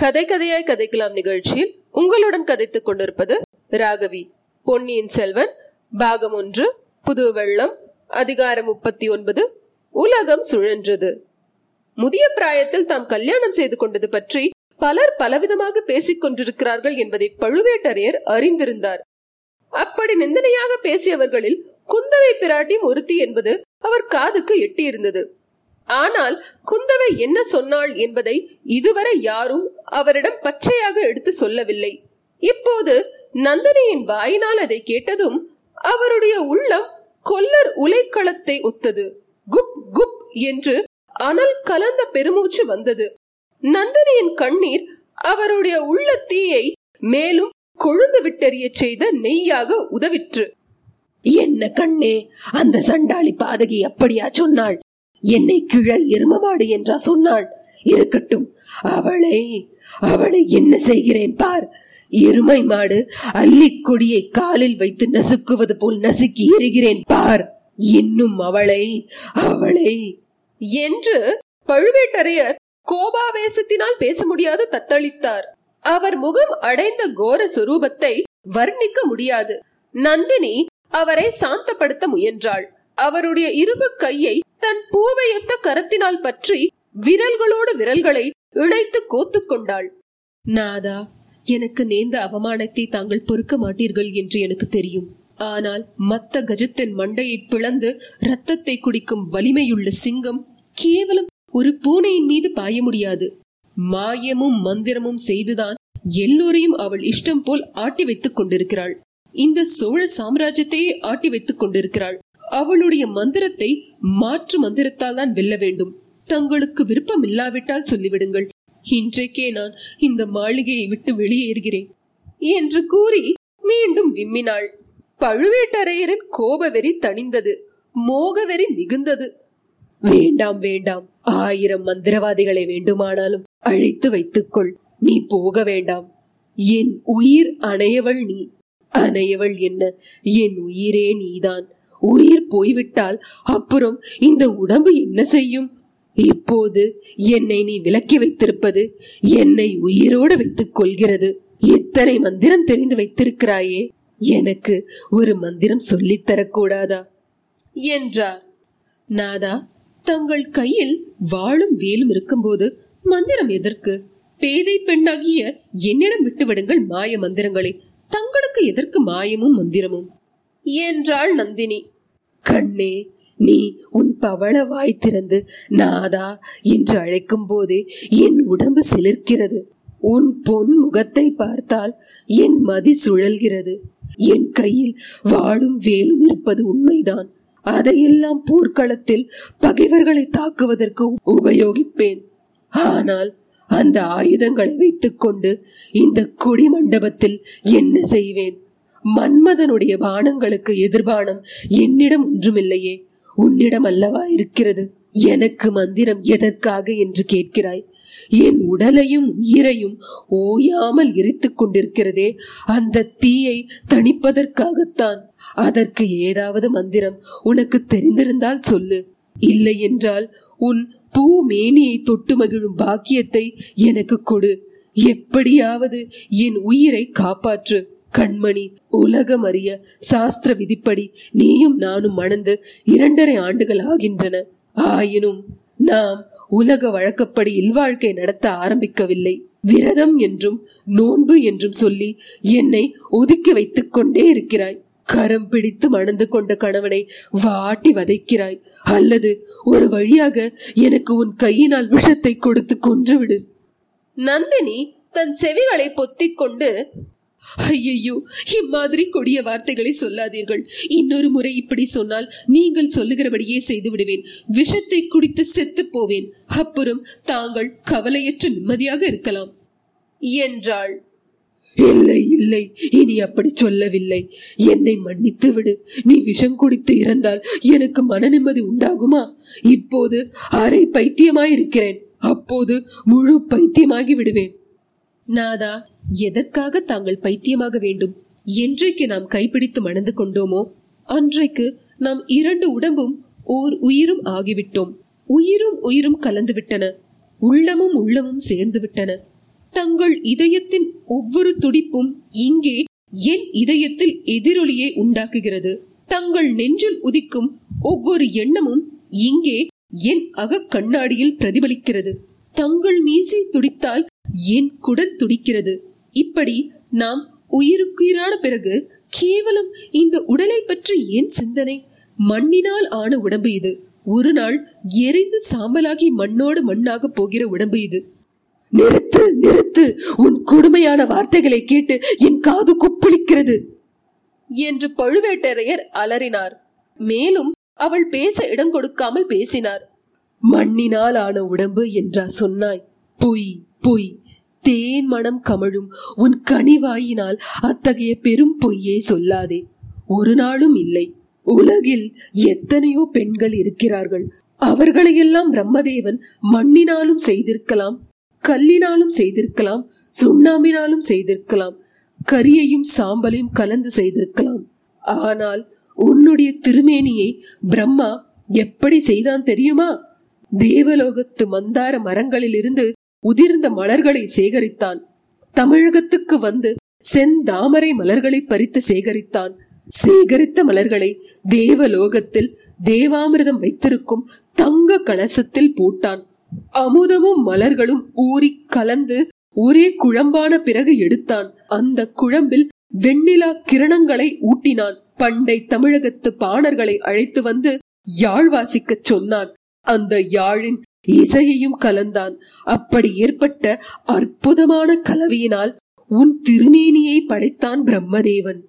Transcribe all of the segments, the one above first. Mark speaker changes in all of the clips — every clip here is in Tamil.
Speaker 1: கதை கதையாய் கதைக்கலாம் நிகழ்ச்சியில் உங்களுடன் கதைத்துக் கொண்டிருப்பது ராகவி. பொன்னியின் செல்வன் பாகம் ஒன்று புது வெள்ளம் அதிகாரம் முப்பத்தி ஒன்பது உலகம் சுழன்றது. முதிய பிராயத்தில் தாம் கல்யாணம் செய்து கொண்டது பற்றி பலர் பலவிதமாக பேசிக் கொண்டிருக்கிறார்கள் என்பதை பழுவேட்டரையர் அறிந்திருந்தார். அப்படி நிந்தனையாக பேசியவர்களில் குந்தவை பிராட்டியும் ஒருத்தி என்பது அவர் காதுக்கு எட்டியிருந்தது. ஆனால் குந்தவை என்ன சொன்னாள் என்பதை இதுவரை யாரும் அவரிடம் பச்சையாக எடுத்து சொல்லவில்லை. இப்போது நந்தினியின் வாயினால் அதை கேட்டதும் அவருடைய உள்ளம் கொல்லர் உலைக்களத்தை ஒத்தது. குப் குப் என்று அனல் கலந்த பெருமூச்சு வந்தது. நந்தினியின் கண்ணீர் அவருடைய உள்ள தீயை மேலும் கொழுந்து விட்டறிய செய்த நெய்யாக உதவிற்று.
Speaker 2: என்ன கண்ணே அந்த சண்டாளி பாதகி அப்படியா சொன்னாள்? என்னை கிழ எருமமாடு என்றா சொன்னாள். இருக்கட்டும் அவளை அவளை என்ன செய்கிறேன் பார். எருமை மாடு அள்ளி கொடியை காலில் வைத்து நசுக்குவது போல் நசுக்கி எறிகிறேன் பார். இன்னும் அவளை அவளை.
Speaker 1: என்று பழுவேட்டரையர் கோபாவேசத்தினால் பேச முடியாது தத்தளித்தார். அவர் முகம் அடைந்த கோர சுரூபத்தை வர்ணிக்க முடியாது. நந்தினி அவரை சாந்தப்படுத்த முயன்றாள். அவருடைய இரும்பு கையை தன் பூவையொத்த கரத்தினால் பற்றி விரல்களோடு விரல்களை இணைத்து கோத்து கொண்டாள். நாதா எனக்கு நேர்ந்த அவமானத்தை தாங்கள் பொறுக்க மாட்டீர்கள் என்று எனக்கு தெரியும். ஆனால் மத்த கஜத்தின் மண்டையை பிளந்து ரத்தத்தை குடிக்கும் வலிமையுள்ள சிங்கம் கேவலம் ஒரு பூனையின் மீது பாய முடியாது. மாயமும் மந்திரமும் செய்துதான் எல்லோரையும் அவள் இஷ்டம் போல் ஆட்டி வைத்துக் கொண்டிருக்கிறாள். இந்த சோழ சாம்ராஜ்யத்தையே ஆட்டி வைத்துக் கொண்டிருக்கிறாள். அவளுடைய மந்திரத்தை மாற்று மந்திரத்தால் தான் வெல்ல வேண்டும். தங்களுக்கு விருப்பம் இல்லாவிட்டால் சொல்லிவிடுங்கள். இன்றைக்கே நான் இந்த மாளிகையை விட்டு வெளியேறுகிறேன் என்று கூறி மீண்டும் விம்மினாள். பழுவேட்டரையரின் கோபவெறி தணிந்தது. மோகவெறி மிகுந்தது.
Speaker 2: வேண்டாம் வேண்டாம். ஆயிரம் மந்திரவாதிகளை வேண்டுமானாலும் அழைத்து வைத்துக்கொள். நீ போக வேண்டாம். என் உயிர் அணையவள் நீ. அணையவள் என்ன? என் உயிரே நீதான். உயிர் போய்விட்டால் அப்புறம் இந்த உடம்பு என்ன செய்யும்? இப்போது என்னை நீ விலக்கி வைத்திருப்பது என்னை உயிரோடு வைத்துக் கொள்கிறது. எத்தனை மந்திரம் தெரிந்து வைத்திருக்கிறாயே? எனக்கு ஒரு மந்திரம் சொல்லித் தரக்கூடாதா?
Speaker 1: என்றார். நாதா தங்கள் கையில் வாழும் வேலும் இருக்கும்போது மந்திரம் எதற்கு? பேதை பெண்ணாகிய என்னிடம் விட்டுவிடுங்கள் மாய மந்திரங்களை. தங்களுக்கு எதற்கு மாயமும் மந்திரமும்? என்றாள் நந்தினி.
Speaker 2: கண்ணே நீ உன் பவள வாய் திறந்து நாதா என்று அழைக்கும் போதே என் உடம்பு சிலிர்க்கிறது. உன் பொன் முகத்தை பார்த்தால் என் மதி சுழல்கிறது. என் கையில் வாழும் வேலும் இருப்பது உண்மைதான். அதையெல்லாம் போர்க்களத்தில் பகைவர்களை தாக்குவதற்கு உபயோகிப்பேன். ஆனால் அந்த ஆயுதங்களை வைத்துக்கொண்டு இந்த கொடி மண்டபத்தில் என்ன செய்வேன்? மன்மதனுடைய பானங்களுக்கு எதிர்பானம் என்னிடம் ஒன்றுமில்லையே. உன்னிடம் அல்லவா இருக்கிறது? எனக்கு மந்திரம் எதற்காக என்று கேட்கிறாய்? என் உடலையும் உயிரையும் ஓயாமல் எரித்துக் கொண்டிருக்கிறதே அந்த தீயை தணிப்பதற்காகத்தான். அதற்கு ஏதாவது மந்திரம் உனக்கு தெரிந்திருந்தால் சொல்லு. இல்லை என்றால் உன் பூ மேனியை தொட்டு மகிழும் பாக்கியத்தை எனக்கு கொடு. எப்படியாவது என் உயிரை காப்பாற்று. கண்மணி உலகம் அறிய சாஸ்திர விதிப்படி நீயும் நானும் மணந்து இரண்டரை ஆண்டுகள் ஆகின்றன. ஆயினும் நாம் உலக வழக்கப்படி இல்வாழ்க்கை நடத்த ஆரம்பிக்கவில்லை. விரதம் என்றும் நோன்பு என்றும் சொல்லி என்னை ஒதுக்கி வைத்துக் கொண்டே இருக்கிறாய். கரம் பிடித்து மணந்து கொண்ட கணவனை வாட்டி வதைக்கிறாய். அல்லது ஒரு வழியாக எனக்கு உன் கையினால் விஷத்தை கொடுத்து கொன்றுவிடு
Speaker 1: நந்தினி தன் செவிகளை பொத்திக் கொண்டு ஐயையோ இம்மாதிரி கொடிய வார்த்தைகளை சொல்லாதீர்கள். இன்னொரு முறை இப்படி சொன்னால் நீங்கள் சொல்லுகிறபடியே செய்து விடுவேன் விஷத்தை குடித்து செத்து போவேன். அப்புறம் தாங்கள் கவலையற்ற நிம்மதியாக இருக்கலாம். என்றாள்.
Speaker 2: இல்லை இல்லை இனி அப்படி சொல்லவில்லை. என்னை மன்னித்து விடு. நீ விஷம் குடித்து இறந்தால் எனக்கு மன நிம்மதி உண்டாகுமா? இப்போது அரை பைத்தியமாயிருக்கிறேன். அப்போது முழு பைத்தியமாகி விடுவேன்
Speaker 1: நாதா எதற்காக தாங்கள் பைத்தியமாக வேண்டும்? என்றைக்கு நாம் கைப்பிடித்து மணந்து கொண்டோமோ அன்றைக்கு நாம் இரண்டு உடம்பும் ஓர் உயிரும் ஆகிவிட்டோம். உயிரும் உயிரும் கலந்து விட்டன உள்ளமும் உள்ளமும் சேர்ந்து விட்டன தங்கள் இதயத்தின் ஒவ்வொரு துடிப்பும் இங்கே என் இதயத்தில் எதிரொலியை உண்டாக்குகிறது. தங்கள் நெஞ்சில் உதிக்கும் ஒவ்வொரு எண்ணமும் இங்கே என் அகக்கண்ணாடியில் பிரதிபலிக்கிறது. தங்கள் மீசை துடித்தால் என் குடல் துடிக்கிறது? இப்படி நாம் உயிருக்குயிரான பிறகு கேவலம் இந்த உடலை பற்றி ஏன் சிந்தனை? மண்ணினால் ஆன உடம்பு இது. ஒரு நாள் எரிந்து சாம்பலாகி மண்ணோடு மண்ணாக போகிற உடம்பு இது.
Speaker 2: நிறுத்து நிறுத்து. உன் கொடுமையான வார்த்தைகளை கேட்டு என் காது கொப்பளிக்கிறது.
Speaker 1: என்று பழுவேட்டரையர் அலறினார். மேலும் அவள் பேச இடம் கொடுக்காமல் பேசினார்.
Speaker 2: மண்ணினால் ஆன உடம்பு என்றா சொன்னாய். பொய். பொய். தேன் மனம் கமழும் உன் கனிவாயினால் அத்தகைய பெரும் பொய்யை சொல்லாதே. ஒரு நாளும் இல்லை. உலகில் எத்தனையோ பெண்கள் இருக்கிறார்கள். அவர்களையெல்லாம் பிரம்மதேவன் மண்ணினாலும் செய்திருக்கலாம் கல்லினாலும் செய்திருக்கலாம் சுண்ணாம்பினாலும் செய்திருக்கலாம் கரியையும் சாம்பலையும் கலந்து செய்திருக்கலாம். ஆனால் உன்னுடைய திருமேனியை பிரம்மா எப்படி செய்தான் தெரியுமா? தேவலோகத்து மந்தார மரங்களிலிருந்து உதிர்ந்த மலர்களை சேகரித்தான். தமிழகத்துக்கு வந்து செந்தாமரை மலர்களை பறித்து சேகரித்தான். சேகரித்த மலர்களை தேவலோகத்தில் தேவாமிர்தம் வைத்திருக்கும் தங்க கலசத்தில் போட்டான். அமுதமும் மலர்களும் ஊறி கலந்து ஒரே குழம்பான பிறகு எடுத்தான். அந்த குழம்பில் வெண்ணிலா கிரணங்களை ஊட்டினான். பண்டை தமிழகத்து பாணர்களை அழைத்து வந்து யாழ் வாசிக்கச் சொன்னான். அந்த யாழின் இசையையும் கலந்தான். அப்படி ஏற்பட்ட அற்புதமான கலவையினால் உன் திருநேனியை படைத்தான் பிரம்மதேவன்.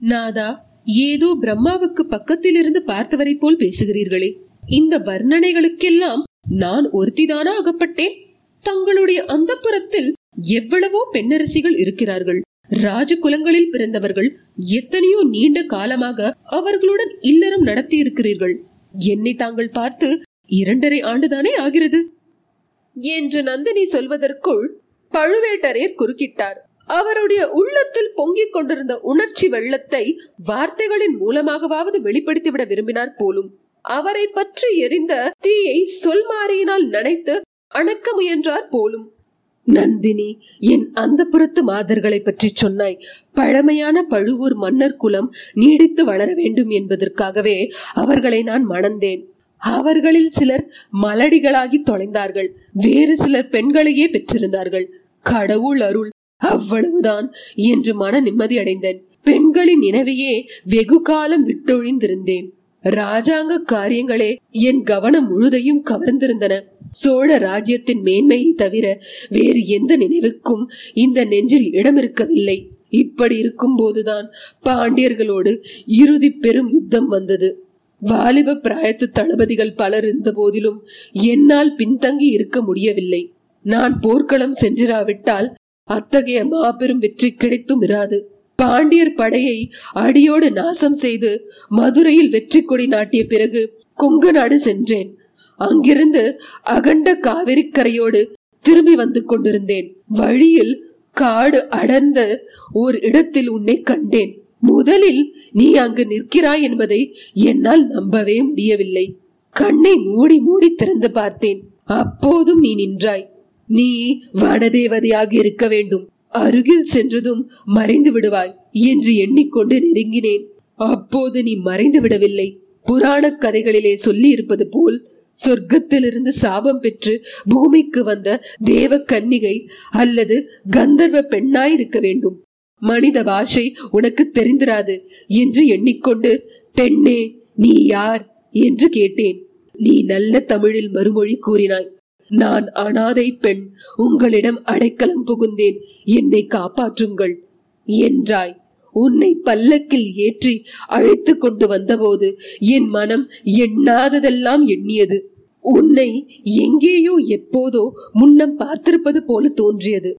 Speaker 1: நாதா ஏதோ பிரம்மாவுக்கு பக்கத்திலிருந்து பார்த்தவரை போல் பேசுகிறீர்களே. இந்த வர்ணனைகளுக்கெல்லாம் நான் ஒருத்திதானா அகப்பட்டேன்? தங்களுடைய அந்தப்புறத்தில் எவ்வளவோ பெண்ணரசிகள் இருக்கிறார்கள். ராஜகுலங்களில் பிறந்தவர்கள் எத்தனையோ நீண்ட காலமாக அவர்களுடன் இல்லறம் நடத்தி இருக்கிறீர்கள் என்னை தாங்கள் பார்த்து இரண்டரை ஆண்டுதானே ஆகிறது? என்று நந்தினி சொல்வதற்குள் பழுவேட்டரையர் குறுக்கிட்டார். அவருடைய உள்ளத்தில் பொங்கிக் கொண்டிருந்த உணர்ச்சி வெள்ளத்தை வார்த்தைகளின் மூலமாகவாவது வெளிப்படுத்திவிட விரும்பினார் போலும். அவரை பற்றி எரிந்த தீயை சொல் மாறியினால் நினைத்து அணக்க முயன்றார் போலும்.
Speaker 2: நந்தினி என் அந்த புறத்து மாதர்களை பற்றி சொன்னாய். பழமையான பழுவூர் மன்னர் குலம் நீடித்து வளர வேண்டும் என்பதற்காகவே அவர்களை நான் மணந்தேன். அவர்களில் சிலர் மலடிகளாகி தொலைந்தார்கள். வேறு சிலர் பெண்களையே பெற்றிருந்தார்கள். கடவுள் அருள் அவ்வளவுதான் என்று மன நிம்மதி அடைந்தேன். பெண்களின் நினைவையே வெகு காலம் விட்டொழிந்திருந்தேன். ராஜாங்க காரியங்களே என் கவனம் முழுதையும் கவர்ந்திருந்தன. சோழ ராஜ்யத்தின் மேன்மையை தவிர வேறு எந்த நினைவுக்கும் இந்த நெஞ்சில் இடம் இருக்கவில்லை இப்படி இருக்கும் போதுதான் பாண்டியர்களோடு இறுதி பெரும் யுத்தம் வந்தது. வாலிப பிராயத்து தளபதிகள் பலர் இருந்த போதிலும் என்னால் பின்தங்கி இருக்க முடியவில்லை. நான் போர்க்களம் சென்றிராவிட்டால் அத்தகைய மாபெரும் வெற்றி கிடைத்தும் இராது. பாண்டியர் படையை அடியோடு நாசம் செய்து மதுரையில் வெற்றி கொடி நாட்டிய பிறகு கொங்கு நாடு சென்றேன். அங்கிருந்து அகண்ட காவிரிக்கரையோடு திரும்பி வந்து கொண்டிருந்தேன். வழியில் காடு அடர்ந்த ஓர் இடத்தில் உன்னை கண்டேன். முதலில் நீ அங்கு நிற்கிறாய் என்பதை என்னால் நம்பவே முடியவில்லை. கண்ணை மூடி மூடி திறந்து பார்த்தேன். அப்போதும் நீ நின்றாய். நீ வனதேவதையாக இருக்க வேண்டும். அருகில் சென்றதும் மறைந்து விடுவாய் என்று எண்ணிக்கொண்டு நெருங்கினேன். அப்போது நீ மறைந்து விடவில்லை. புராண கதைகளிலே சொல்லி இருப்பது போல் சொர்க்கத்திலிருந்து சாபம் பெற்று பூமிக்கு வந்த தேவ கன்னிகை அல்லது கந்தர்வ பெண்ணாய் இருக்க வேண்டும். மனித பாஷை உனக்கு தெரிந்திராது என்று எண்ணிக்கொண்டு பெண்ணே நீ யார்? என்று கேட்டேன். நீ நல்ல தமிழில் மறுமொழி கூறினாய். நான் அனாதை பெண் உங்களிடம் அடைக்கலம் புகுந்தேன். என்னை காப்பாற்றுங்கள் என்றாய். உன்னை பல்லக்கில் ஏற்றி அழைத்து கொண்டு வந்தபோது என் மனம் எண்ணாததெல்லாம் எண்ணியது. உன்னை எங்கேயோ எப்போதோ முன்னம் பார்த்திருப்பது போல தோன்றியது.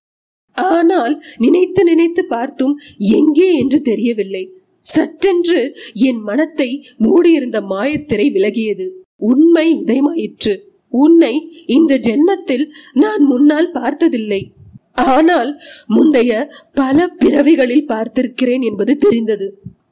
Speaker 2: ஆனால் நினைத்து நினைத்து பார்த்தும் எங்கே என்று தெரியவில்லை. சற்றென்று என் மனத்தை மூடியிருந்த மாயத்திரை விலகியது. உண்மை உதயமாயிற்று உன்னை இந்த ஜென்மத்தில் நான் முன்னால் பார்த்ததில்லை. ஆனால் முந்தைய பல பிறவிகளில் பார்த்திருக்கிறேன் என்பது தெரிந்தது.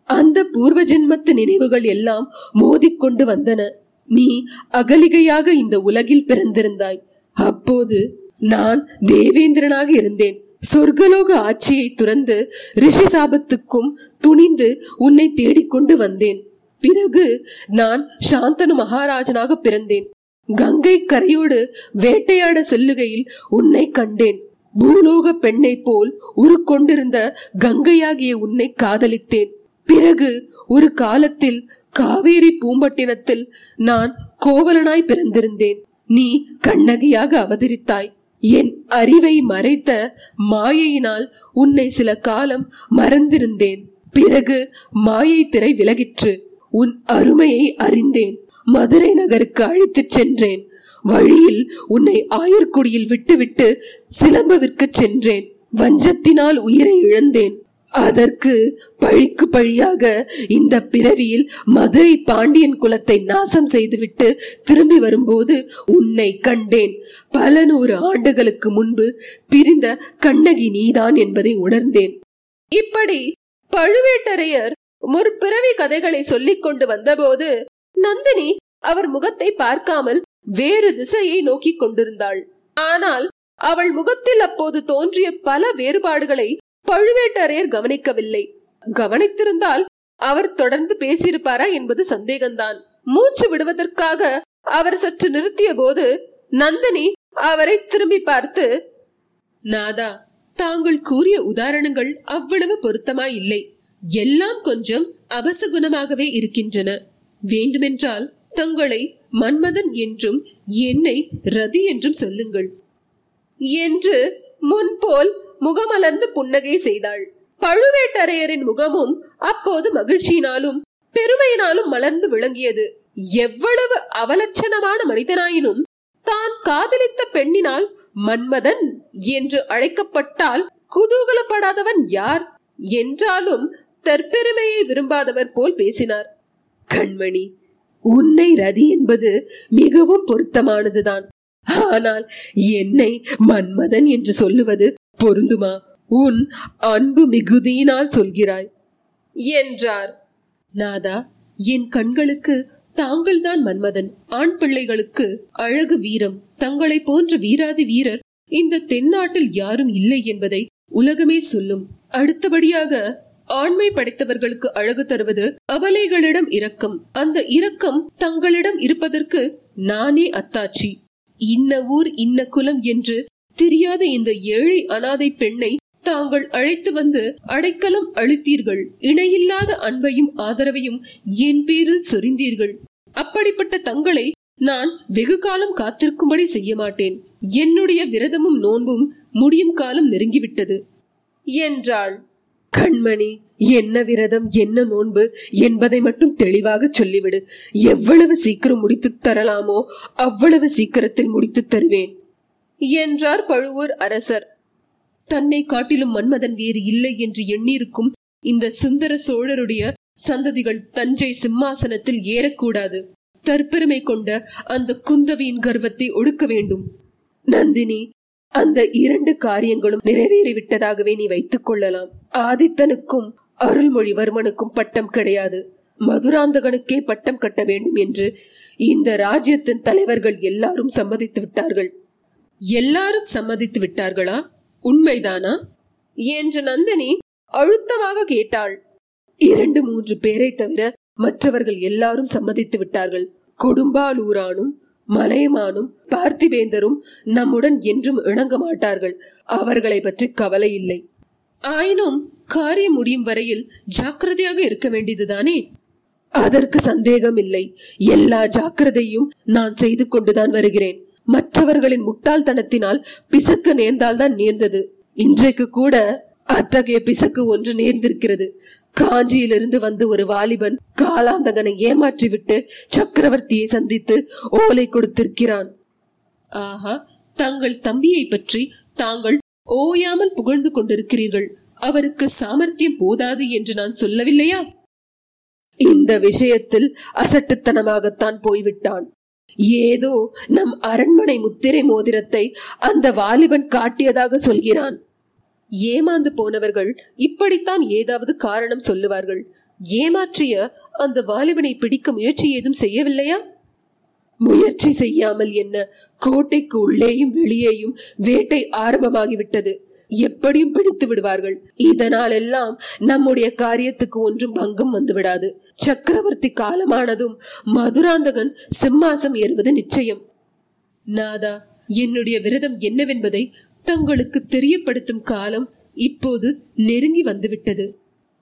Speaker 2: அந்த பூர்வ ஜென்மத்து நினைவுகள் எல்லாம் மோதிக்கொண்டு வந்தன. நீ அகலிகையாக இந்த உலகில் பிறந்திருந்தாய். அப்போது நான் தேவேந்திரனாக இருந்தேன். சொர்க்கலோக ஆட்சியை துறந்து ரிஷி சாபத்துக்கும் துணிந்து உன்னை தேடிக்கொண்டு வந்தேன். பிறகு நான் சாந்தனு மகாராஜனாக பிறந்தேன். கங்கை கரையோடு வேட்டையாட செல்லுகையில் உன்னை கண்டேன். பூலோக பெண்ணை போல் உருக்கொண்டிருந்த கங்கையாகிய உன்னை காதலித்தேன். பிறகு ஒரு காலத்தில் காவேரி பூம்பட்டினத்தில் நான் கோவலனாய் பிறந்திருந்தேன். நீ கண்ணகியாக அவதரித்தாய். என் அறிவை மறைத்த மாயையினால் உன்னை சில காலம் மறந்திருந்தேன். பிறகு மாயை திரை விலகிற்று உன் அருமையை அறிந்தேன். மதுரை நகருக்கு அழைத்துச் சென்றேன். வழியில் உன்னை ஆயர்குடியில் விட்டுவிட்டு சிலம்பவிற்கு சென்றேன். வஞ்சத்தினால் உயிரை இழந்தேன். அதற்கு பழிக்கு பழியாக இந்த பிறவியில் மதுரை பாண்டியன் குலத்தை நாசம் செய்துவிட்டு திரும்பி வரும்போது உன்னை கண்டேன். பல நூறு ஆண்டுகளுக்கு முன்பு பிரிந்த கண்ணகி நீதான் என்பதை உணர்ந்தேன்.
Speaker 1: இப்படி பழுவேட்டரையர் முற்பிறவி கதைகளை சொல்லிக் கொண்டு வந்தபோது நந்தினி அவர் முகத்தை பார்க்காமல் வேறு திசையை நோக்கிக் கொண்டிருந்தாள். ஆனால் அவள் முகத்தில் அப்போது தோன்றிய பல வேறுபாடுகளை பழுவேட்டரையர் கவனிக்கவில்லை. கவனித்திருந்தால் அவர் தொடர்ந்து பேசியிருப்பாரா என்பது சந்தேகம்தான். மூச்சு விடுவதற்காக அவர் சற்று நிறுத்திய போது நந்தினி அவரை திரும்பி பார்த்து
Speaker 2: நாதா தாங்கள் கூறிய உதாரணங்கள் அவ்வளவு பொருத்தமாய் இல்லை எல்லாம் கொஞ்சம் அபசகுணமாகவே இருக்கின்றன. வேண்டுமென்றால் தங்களை மன்மதன் என்றும் என்னை ரதி என்றும் சொல்லுங்கள்
Speaker 1: என்று முன்போல் முகமலர்ந்து புன்னகை செய்தாள். பழுவேட்டரையரின் முகமும் அப்போது மகிழ்ச்சியினாலும் பெருமையினாலும் மலர்ந்து விளங்கியது. எவ்வளவு அவலட்சணமான மனிதனாயினும் தான் காதலித்த பெண்ணினால் மன்மதன் என்று அழைக்கப்பட்டால் குதூகலப்படாதவன் யார் என்றாலும் தற்பெருமையை விரும்பாதவர் போல் பேசினார்.
Speaker 2: கண்மணி உன்னை ரதி என்பது மிகவும் பொருத்தமானதுதான். ஆனால் என்னை மன்மதன் என்று சொல்லுவது பொருந்துமா? உன் அன்பு மிகுதியினால் சொல்கிறாய்.
Speaker 1: என்றார்.
Speaker 2: நாதா என் கண்களுக்கு தாங்கள்தான் மன்மதன். ஆண் பிள்ளைகளுக்கு அழகு வீரம். தங்களை போன்ற வீராதி வீரர். இந்த தென்னாட்டில் யாரும் இல்லை என்பதை உலகமே சொல்லும். அடுத்தபடியாக ஆண்மை படைத்தவர்களுக்கு அழகு தருவது அபலைகளிடம் இரக்கம். அந்த இரக்கம் தங்களிடம் இருப்பதற்கு நானே அத்தாட்சி. இன்ன ஊர் இன்ன குலம் என்று தெரியாத இந்த ஏழை அனாதை பெண்ணை தாங்கள் அழைத்து வந்து அடைக்கலம் அளித்தீர்கள். இணையில்லாத அன்பையும் ஆதரவையும் என் பேரில் சொரிந்தீர்கள். அப்படிப்பட்ட தங்களை நான் வெகு காலம் காத்திருக்கும்படி செய்ய மாட்டேன் என்னுடைய விரதமும் நோன்பும் முடியும் காலம் நெருங்கிவிட்டது.
Speaker 1: என்றாள்.
Speaker 2: கண்மணி என்ன விரதம் என்ன நோன்பு என்பதை மட்டும் தெளிவாக சொல்லிவிடு. எவ்வளவு சீக்கிரம் முடித்து தரலாமோ அவ்வளவு சீக்கிரத்தில் முடித்து தருவேன்.
Speaker 1: என்றார் பழுவூர் அரசர்.
Speaker 2: தன்னை காட்டிலும் மன்மதன் வேறு இல்லை என்று எண்ணிருக்கும் இந்த சுந்தர சோழருடைய சந்ததிகள் தஞ்சை சிம்மாசனத்தில் ஏறக்கூடாது. தற்பெருமை கொண்ட அந்த குந்தவியின் கர்வத்தை ஒடுக்க வேண்டும். நந்தினி அந்த இரண்டு காரியங்களும் நிறைவேறிவிட்டதாகவே நீ வைத்துக் கொள்ளலாம். ஆதித்தனுக்கும் அருள்மொழிவர்மனுக்கும் பட்டம் கிடையாது. மதுராந்தகனுக்கே பட்டம் கட்ட வேண்டும் என்று இந்த ராஜ்யத்தின் தலைவர்கள் எல்லாரும் சம்மதித்து விட்டார்கள். எல்லாரும் சம்மதித்து விட்டார்களா? உண்மைதானா?
Speaker 1: என்று நந்தினி அழுத்தமாக கேட்டாள்.
Speaker 2: இரண்டு மூன்று பேரை தவிர மற்றவர்கள் எல்லாரும் சம்மதித்து விட்டார்கள். கொடும்பாலூரானும் மலையமானும் பார்த்திவேந்தரும் நம்முடன் என்றும் இணங்க மாட்டார்கள். அவர்களை பற்றி கவலை இல்லை. ஆயினும் காரியம் முடியும் வரையில் ஜாக்கிரதையாக இருக்க வேண்டியதுதானே? அதற்கு சந்தேகம் இல்லை எல்லா ஜாக்கிரதையும் நான் செய்து கொண்டுதான் வருகிறேன். மற்றவர்களின் முட்டாள்தனத்தினால் பிசக்கு நேர்ந்தால்தான் நேர்ந்தது. இன்றைக்கு கூட அத்தகைய பிசக்கு ஒன்று நேர்ந்திருக்கிறது. காஞ்சியிலிருந்து வந்து ஒரு வாலிபன் காலாந்தகனை ஏமாற்றிவிட்டு சக்கரவர்த்தியை சந்தித்து ஓலை கொடுத்திருக்கிறான். ஆஹா தங்கள் தம்பியை பற்றி தாங்கள் ஓயாமல் புகழ்ந்து கொண்டிருக்கிறீர்கள். அவருக்கு சாமர்த்தியம் போதாது என்று நான் சொல்லவில்லையா? இந்த விஷயத்தில் அசட்டுத்தனமாகத்தான் போய்விட்டான். ஏதோ நம் அரண்மனை முத்திரை மோதிரத்தை அந்த வாலிபன் காட்டியதாக சொல்கிறான். ஏமாந்து போனவர்கள் இப்படித்தான் ஏதாவது காரணம் சொல்லுவார்கள். ஏமாற்றிய அந்த வாலிபனை பிடிக்க முயற்சி ஏதும் செய்யவில்லையா? முயற்சி செய்யாமல் என்ன? கோட்டைக்கு உள்ளேயும் வெளியேயும் வேட்டை ஆரம்பமாகிவிட்டது. எப்படியும் பிடித்து விடுவார்கள். இதனால் எல்லாம் நம்முடைய காரியத்துக்கு ஒன்றும் பங்கம் வந்துவிடாது. சக்கரவர்த்தி காலமானதும் மதுராந்தகன் சிம்மாசம் ஏறுவது நிச்சயம். நாதா என்னுடைய விரதம் என்னவென்பதை தங்களுக்கு தெரியப்படுத்தும் காலம் இப்போது நெருங்கி வந்துவிட்டது.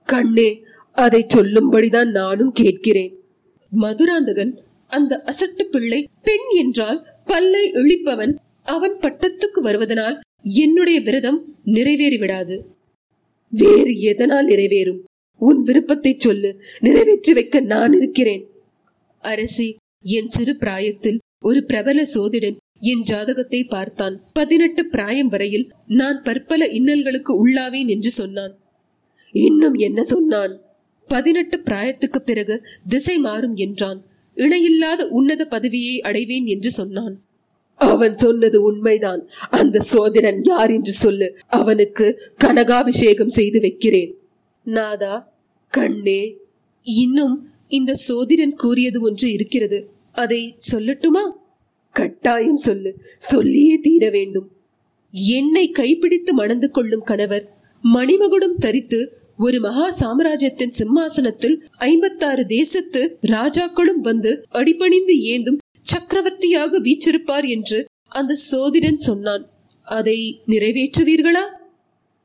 Speaker 2: கண்ணே அதை சொல்லும்படிதான் நானும் கேட்கிறேன். மதுராந்தகன் அந்த அசட்டு பிள்ளை பெண் என்றால் பல்லை இழிப்பவன் அவன் பட்டத்துக்கு வருவதனால் என்னுடைய விரதம் நிறைவேறிவிடாது. வேறு எதனால் நிறைவேறும்? உன் விருப்பத்தை சொல்லு. நிறைவேற்றி வைக்க நான் இருக்கிறேன். அரசி என் சிறு பிராயத்தில் ஒரு பிரபல சோதிடன் என் ஜாதகத்தை பார்த்தான். பதினெட்டு பிராயம் வரையில் நான் பற்பல இன்னல்களுக்கு உள்ளாவேன் என்று சொன்னான். இன்னும் என்ன சொன்னான்? பதினெட்டு பிராயத்துக்கு பிறகு திசை மாறும் என்றான். இணையில்லாத உன்னத பதவியை அடைவேன் என்று சொன்னான். அவன் சொன்னது உண்மைதான். அந்த சோதரன் யார் என்று சொல்லு. அவனுக்கு கனகாபிஷேகம் செய்து வைக்கிறேன். நாதா கண்ணே இன்னும் இந்த சோதிடன் கூறியது ஒன்று இருக்கிறது. அதை சொல்லட்டுமா? கட்டாயம் சொல்லு. சொல்லியே தீர வேண்டும். என்னை கைப்பிடித்து மணந்து கொள்ளும் கணவர் மணிமகுடம் தரித்து ஒரு மகா சாம்ராஜ்யத்தின் சிம்மாசனத்தில் ஐம்பத்தாறு தேசத்து ராஜாக்களும் வந்து அடிபணிந்து ஏந்தும் சக்கரவர்த்தியாக வீச்சிருப்பார் என்று அந்த சோதிடன் சொன்னான். அதை நிறைவேற்றுவீர்களா?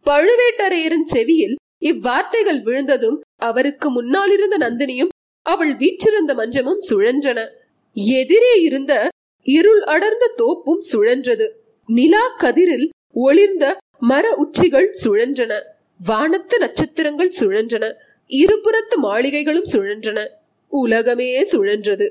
Speaker 2: பழுவேட்டரையரின் செவியில் இவ்வார்த்தைகள் விழுந்ததும் அவருக்கு முன்னால் இருந்த நந்தினியும் அவள் வீற்றிருந்த மஞ்சமும் சுழன்றன. எதிரே இருந்த இருள் அடர்ந்த தோப்பும் சுழன்றது. நிலா கதிரில் ஒளிர்ந்த மர உச்சிகள் சுழன்றன. வானத்து நட்சத்திரங்கள் சுழன்றன. இருபுறத்து மாளிகைகளும் சுழன்றன. உலகமே சுழன்றது.